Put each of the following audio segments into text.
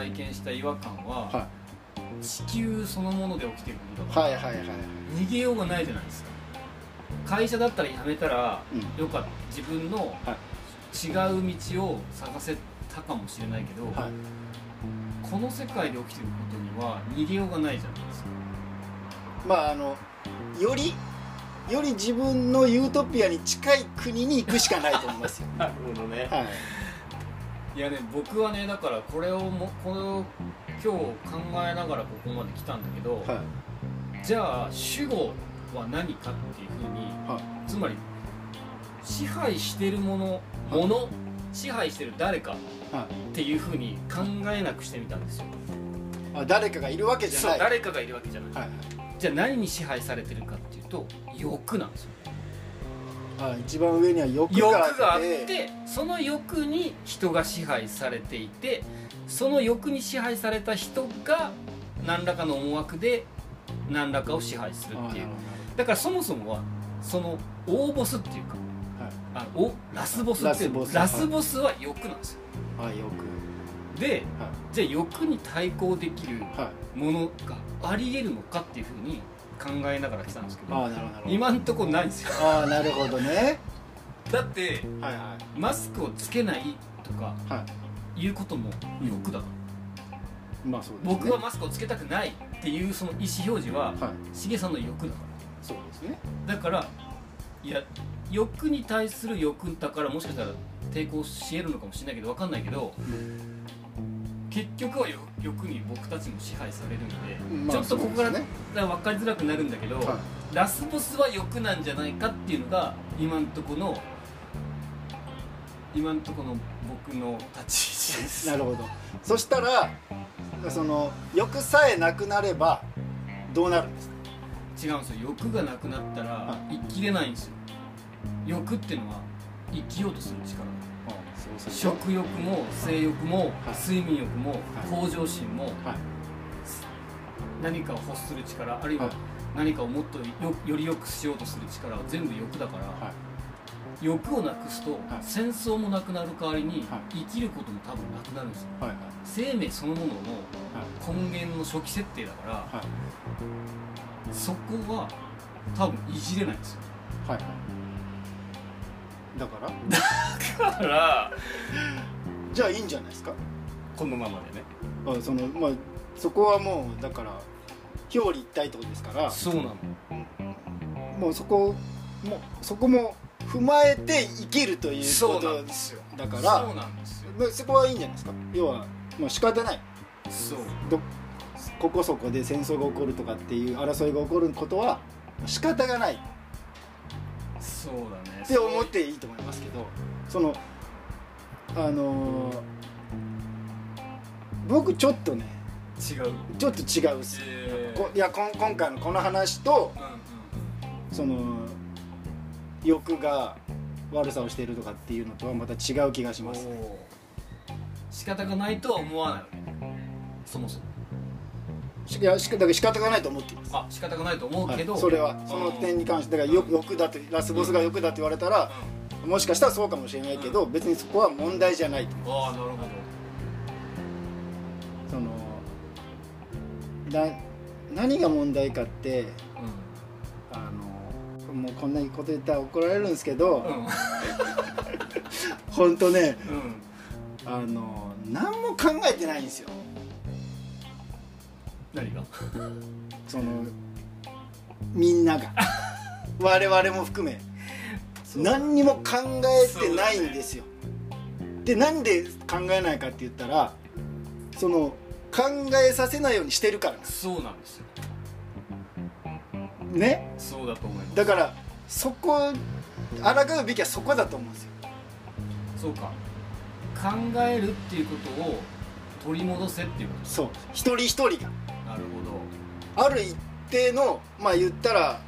体験した違和感は、は地球そのもので起きてることいだから、はいはいはいはい。逃げようがないじゃないですか。会社だったら辞めたらうん。よかった。自分のは違う道を探せたかもしれないけど、はい。この世界で起きてることには逃げようがないじゃないですか。まああのよりより自分のユートピアに近い国に行くしかないと思いますよ。なるほどね。はいいやね僕はねだからこれをもこれを今日考えながらここまで来たんだけど、はい。じゃあ主語は何かっていうふうにはい。つまり支配してるものもの支配してる誰かはい。っていうふうに考えなくしてみたんですよ。あ誰かがいるわけじゃそうない誰かがいるわけじゃない、はい。じゃあ何に支配されてるかっていうと欲なんですよはい。一番上には欲欲があって。があってその欲に人が支配されていてその欲に支配された人が何らかの思惑で何らかを支配するっていう。だからそもそもはその大ボスっていうかどはい。あのおラスボスっていうラスボス。は欲なんですよ。はい。欲。ではじゃあ欲に対抗できるものがありえるのかっていうふうに考えながら来たんですけどああなるほど今んとこないんですよ。ああなるほどね。だってはいはい。マスクをつけないとかはい。いうことも欲だと。まあそうですね。僕はマスクをつけたくないっていうその意思表示ははい。しげさんの欲だかそうですね。らだからいや欲に対する欲だからもしかしたら抵抗し得るのかもしれないけど分かんないけど結局は欲欲に僕たちも支配されるんで、まあちょっとここから分かりづらくなるんだけど、はラスボスは欲なんじゃないかっていうのが今んとこの今んとこの僕の立ち位置です。なるほど。そしたらその欲さえなくなればどうなるんですか？違うんですよ。欲がなくなったらは生きれないんですよ。欲っていうのは生きようとする力食欲も性欲もはい。睡眠欲もはい。向上心もはい。何かを欲する力あるいははい。何かをもっとよより良くしようとする力は全部欲だから、はい。欲をなくすと、はい。戦争もなくなる代わりに、は生きることも多分なくなるんですよ。生命そのもののはい。根源の初期設定だから、はい。そこは多分いじれないんですよ。はいはい。だから？だから。じゃあいいんじゃないですか？このままでね。あそのまあそこはもうだから表裏一体ってことですから。そうなの。もうそこもそこも踏まえて生きるということなんですよだから。そうなんですよ。まあそこはいいんじゃないですか？要はもう仕方ない。そう。どここそこで戦争が起こるとかっていう争いが起こることは仕方がないそうだね。って思っていいと思いますけどそのあのー僕ちょっとね違う。ちょっと違うっす、えー。こいやこん今回のこの話とうんうんその欲が悪さをしているとかっていうのとはまた違う気がします。おー。仕方がないとは思わない。そもそも。しいやしかだから仕方がないと思っています。あ仕方がないと思うけど、はい。それはその点に関してだから欲欲だってラスボスが欲だって言われたらもしかしたらそうかもしれないけど別にそこは問題じゃないと。うんああなるほど。そのな何が問題かってあのもうこんなこと言ったら怒られるんですけど、うんうん。本当ねうん。あの何も考えてないんですよ何が？そのみんなが。我々も含め。何にも考えてないんですよ、でなんで考えないかって言ったらその考えさせないようにしてるから。そうなんですよ。ね？そうだと思います。だからそこ抗うべきはそこだと思うんですよ。そうか。考えるっていうことを取り戻せっていうこそう。一人一人が。となるほど。ある一定のまあ言ったら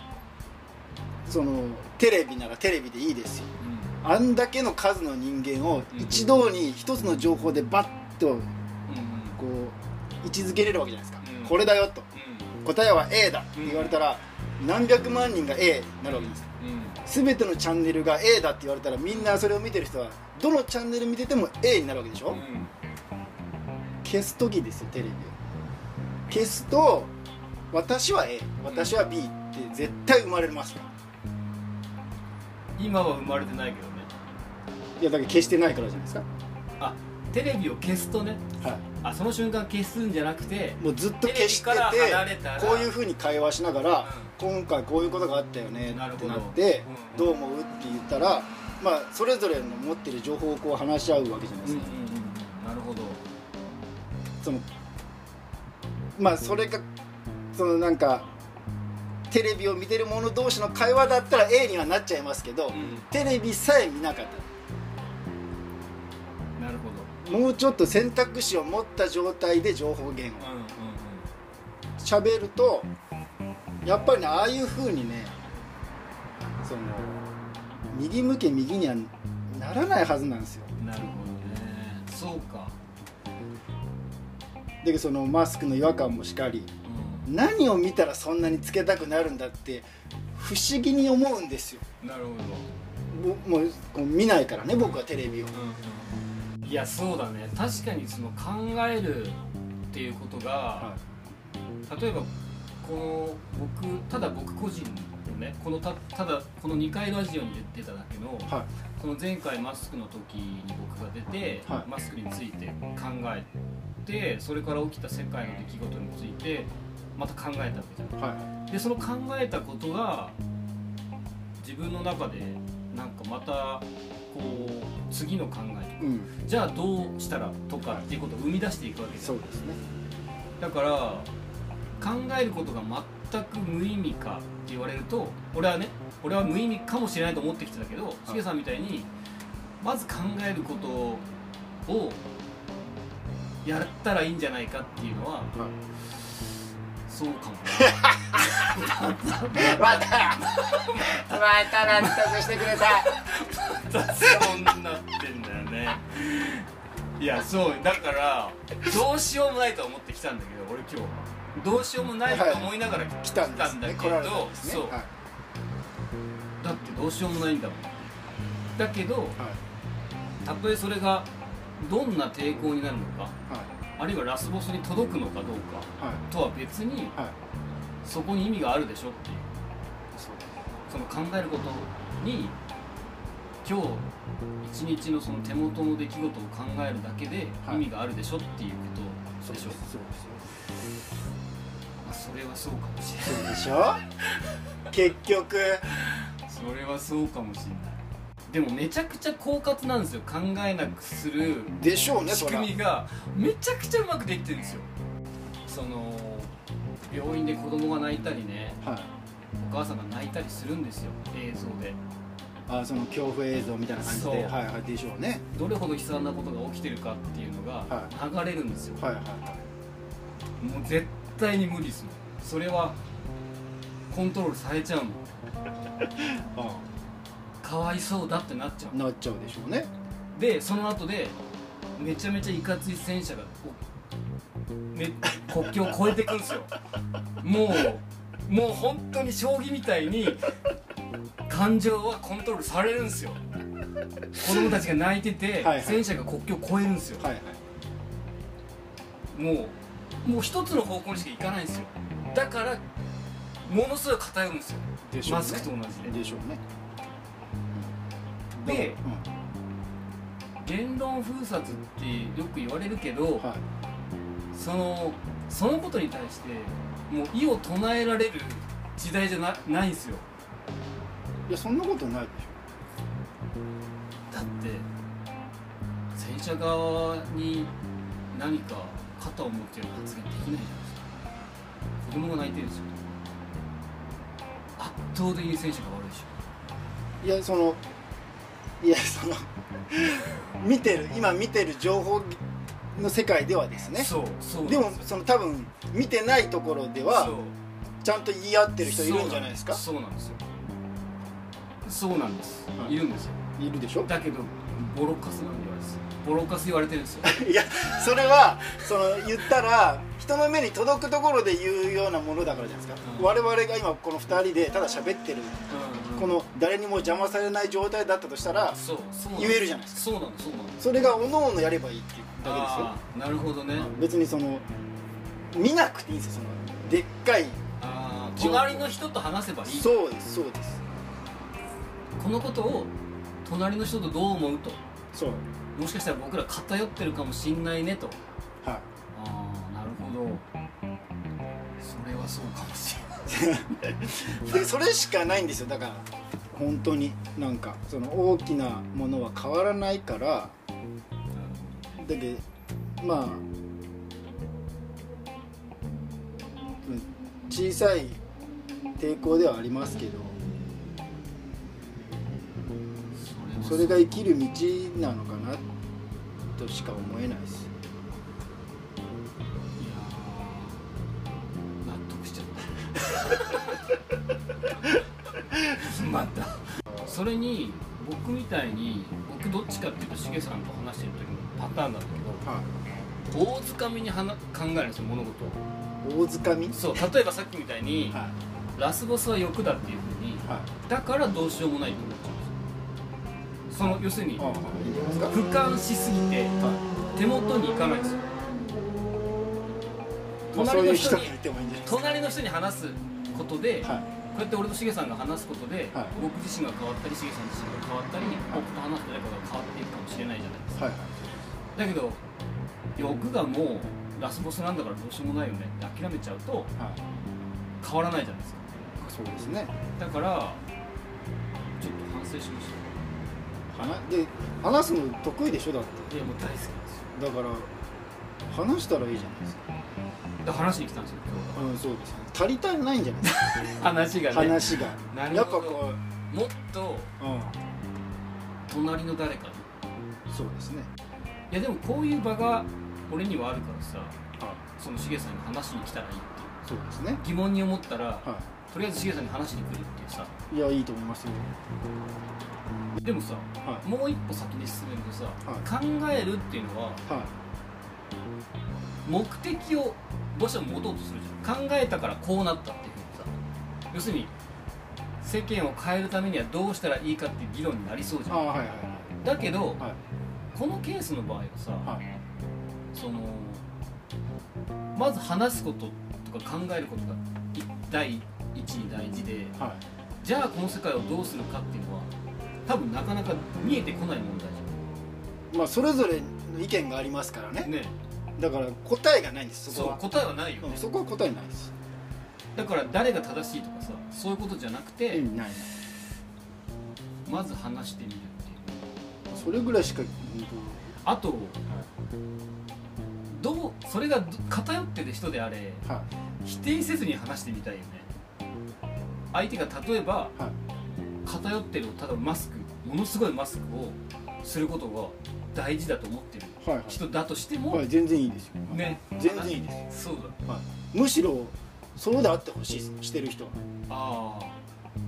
そのテレビならテレビでいいですよ。うん。あんだけの数の人間をうん一堂に一つの情報でバッとこう位置づけれるわけじゃないですか、うん。これだよと。うん。答えは A だって言われたら何百万人が A になるわけです。うん。全てのチャンネルが A だって言われたらみんなそれを見てる人はどのチャンネル見てても A になるわけでしょ、うん。消す時ですよテレビを消すと私は A 私は B って絶対生まれます。から今は生まれてないけどね。いやだから消してないからじゃないですか。あテレビを消すとね。はあその瞬間消すんじゃなくていもうずっと消しててこういうふうに会話しながら、今回こういうことがあったよねってなってうんどう思うって言ったらまあそれぞれの持ってる情報をこう話し合うわけじゃないですか、うんうんうんうん。なるほど。そのまあそれがそのなんかテレビを見てる者同士の会話だったら A にはなっちゃいますけど、うん。テレビさえ見なかっなるほたもうちょっと選択肢を持った状態で情報源を。どうんうん。喋るとやっぱりねああいう風にねその右向け右にはならないはずなんですよ。うんなるほどね。そうかでそのマスクの違和感もしかりう何を見たらそんなにつけたくなるんだって不思議に思うんですよ。んなるほど。ぼもうこう見ないからね僕はテレビを。うんうんいやそうだね。確かにその考えるっていうことが、は例えばこの僕ただ僕個人のねこのたただこの2回ラジオに出ただけの、いはい。その前回マスクの時に僕が出て、はい。マスクについて考えてそれから起きた世界の出来事についてまた考えたわけじゃん。はでその考えたことが自分の中でなんかまたこう次の考えいうん。じゃあどうしたらとかっていうことを生み出していくわけですそうですね。だから考えることが全く無意味かって言われると俺はね俺は無意味かもしれないと思ってきてたけどしげさんみたいにまず考えることをやったらいいんじゃないかっていうのはそうかもまたまた納得してくれた。なそうなってんだよね。いやそうだからどうしようもないと思ってきたんだけど俺今日どうしようもないと思いながら来たんだけどんですねそう。はいだってどうしようもないんだもん。だけどはい。たとえそれがどんな抵抗になるのかはい。あるいはラスボスに届くのかどうかはい。とは別にはい。そこに意味があるでしょっていうその考えることに今日一日のその手元の出来事を考えるだけではい。意味があるでしょっていうことでしょ、そうです。まあ、それはそうかもしれない。でしょ？結局。それはそうかもしれないでもめちゃくちゃ狡猾なんですよ。考えなくするでしょうね仕組みが。めちゃくちゃうまくできてるんですよ。その病院で子供が泣いたりね。はい。お母さんが泣いたりするんですよ。映像で。あその恐怖映像みたいな感じで。はいはいでしょうね。どれほど悲惨なことが起きてるかっていうのがは流れるんですよ、はいはいはい。もう絶対に無理ですもん。それはコントロールされちゃうもん。あかわいそうだってなっちゃう。なっちゃうでしょうね。でその後でめちゃめちゃいかつい戦車がおめ国境を越えてくんですよ。もうもう本当に将棋みたいに感情はコントロールされるんですよ。子供たちが泣いてて、はいはい。戦車が国境を越えるんですよ、はいはい。もうもう一つの方向にしか行かないんですよ。だからものすごい偏るんですよね。マスクと同じで。でしょうねでうん。言論封殺ってよく言われるけど、はい。そのそのことに対してもう異を唱えられる時代じゃなないんですよ。いやそんなことないでしだって戦車側に何か肩を持ってる発言できないじゃないですか。子供が泣いてるんですよ。圧倒的に戦車が悪いでし。ょいやそのいやその見てる今見てる情報の世界ではですね。ょそうそうでもその多分見てないところではちゃんと言い合ってる人いるんじゃないですか？そうなんですよ。そうなんです、はい。い、るんですよ。いるでしょ？だけどボロカスなんです。ボロカス言われてるんですよ。いやそれはその言ったら人の目に届くところで言うようなものだからじゃないですか、うん。我々が今この2人でただ喋ってるこの誰にも邪魔されない状態だったとしたら言えるじゃないですか。そうなのそうなのそれがおのおのやればいいっていうだけですよなるほどね。別にその見なくていいんですよそのでっかい。隣の人と話せばいい。そうですそうです。このことを隣の人とどう思うと？そう。もしかしたら僕ら偏ってるかもしんないねと。はい。ああなるほど。それはそうかもそれしかないんですよ。だから本当に。なんかその大きなものは変わらないから。だけどまあうん小さい抵抗ではありますけど。それが生きる道なのかなとしか思えないですまた。それに僕みたいに僕どっちかっていうとしげさんと話してる時のパターンなんだけどは大づかみにはな考えるんですよ物事を。い大づかみ？そう例えばさっきみたいに、はい。ラスボスは欲だっていうふうにはい。だからどうしようもないと思っちゃうんですよ。その要するに俯瞰しすぎて手元に行かないんですよ。隣の人に隣の人に話すことで、はい。こうやって俺としげさんが話すことで、はい。僕自身が変わったりしげさん自身が変わったり、僕と話す誰かが変わっていくかもしれないじゃないですか、はいだけど欲がもうラスボスなんだからどうしようもないよねって諦めちゃうとはい。変わらないじゃないですか。そうですね。だからちょっと反省しました。話で話すの得意でしょだって。いやもう大好きなんですよ。だから話したらいいじゃないですか。で話しに来たんですよ今うんそうですね。足りたないんじゃないですか。話がね。話が。やっぱこもっとううん。隣の誰かに。そうですね。いやでもこういう場が俺にはあるからさはそのしげさんに話しに来たらいいっていう。そうですね。疑問に思ったらはとりあえずしげさんに話しに来るっていうさ。いいやいいと思いますよ。でもさはい。もう一歩先に進めるとさ、は考えるっていうのははい。目的をどうしても持とうとするじゃん。考えたからこうなったっていうふうにさ要するに世間を変えるためにはどうしたらいいかっていう議論になりそうじゃん。はいはい。だけどはい。このケースの場合はさ、はい。そのまず話すこととか考えることがい第一に大事ではい。じゃあこの世界をどうするかっていうのは多分なかなか見えてこない問題まあそれぞれの意見がありますからね。じゃんねだから答えがないんですそこは。答えはないよね。うんそこは答えないです。だから誰が正しいとかさそういうことじゃなくて、うんないまず話してみるっていう。それぐらいしかあと本どうそれがど偏ってる人であれ当は否定せずに話してみたいよね。相手が例えばいはい。偏ってる例えばマスクものすごいマスクをすることが大事だと思ってる。はいはい人だとしても、はい全然いいですよ。ね。全然いいです。そうだはい、むしろそうであってほしいしてる人は。ああ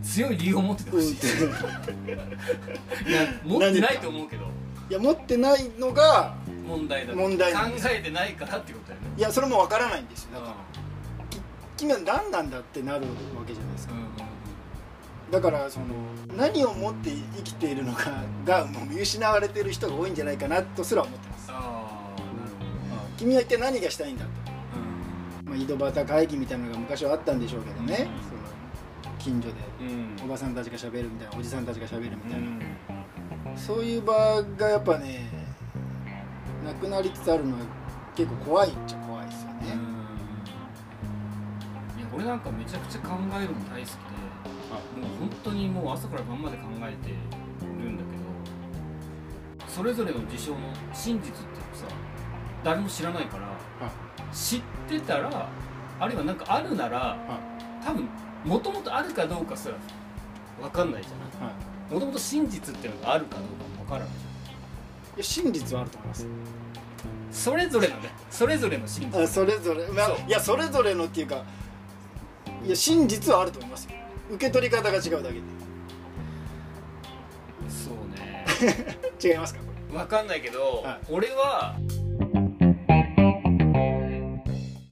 強い理由を持っててほしい、うん。いや持ってないと思うけど。いや持ってないのが問題だ問題考えてないからってことだよね。いやそれもわからないんですよ。だからう君は何なんだってなるわけじゃないですか。んうんうん。だからその何を持って生きているのかがもう見失われている人が多いんじゃないかなとすら思ってます君は一体何がしたいんだと、どねまあ、井戸端会議みたいなのが昔はあったんでしょうけどね、その近所でうん。おばさんたちがしゃべるみたいなおじさんたちがしゃべるみたいな、うんそういう場がやっぱねなくなりつつあるのは結構怖いっちゃ怖いですよね、いや俺なんかめちゃくちゃ考えるの大好きでもう本当にもう朝から晩まで考えてるんだけどそれぞれの事象の真実っていうのさ誰も知らないから知ってたらあるいは何かあるなら多分もともとあるかどうかすら分かんないじゃない。はい。もともと真実っていうのがあるかどうかも分からない。じいや真実はあると思います。ゃんそれぞれのねそれぞれの真実。あそれぞれ、まあそう。いやそれぞれのっていうかいや真実はあると思いますよ。受け取り方が違うだけそうね。で 違いますか？こ分かんないけど、はい。俺は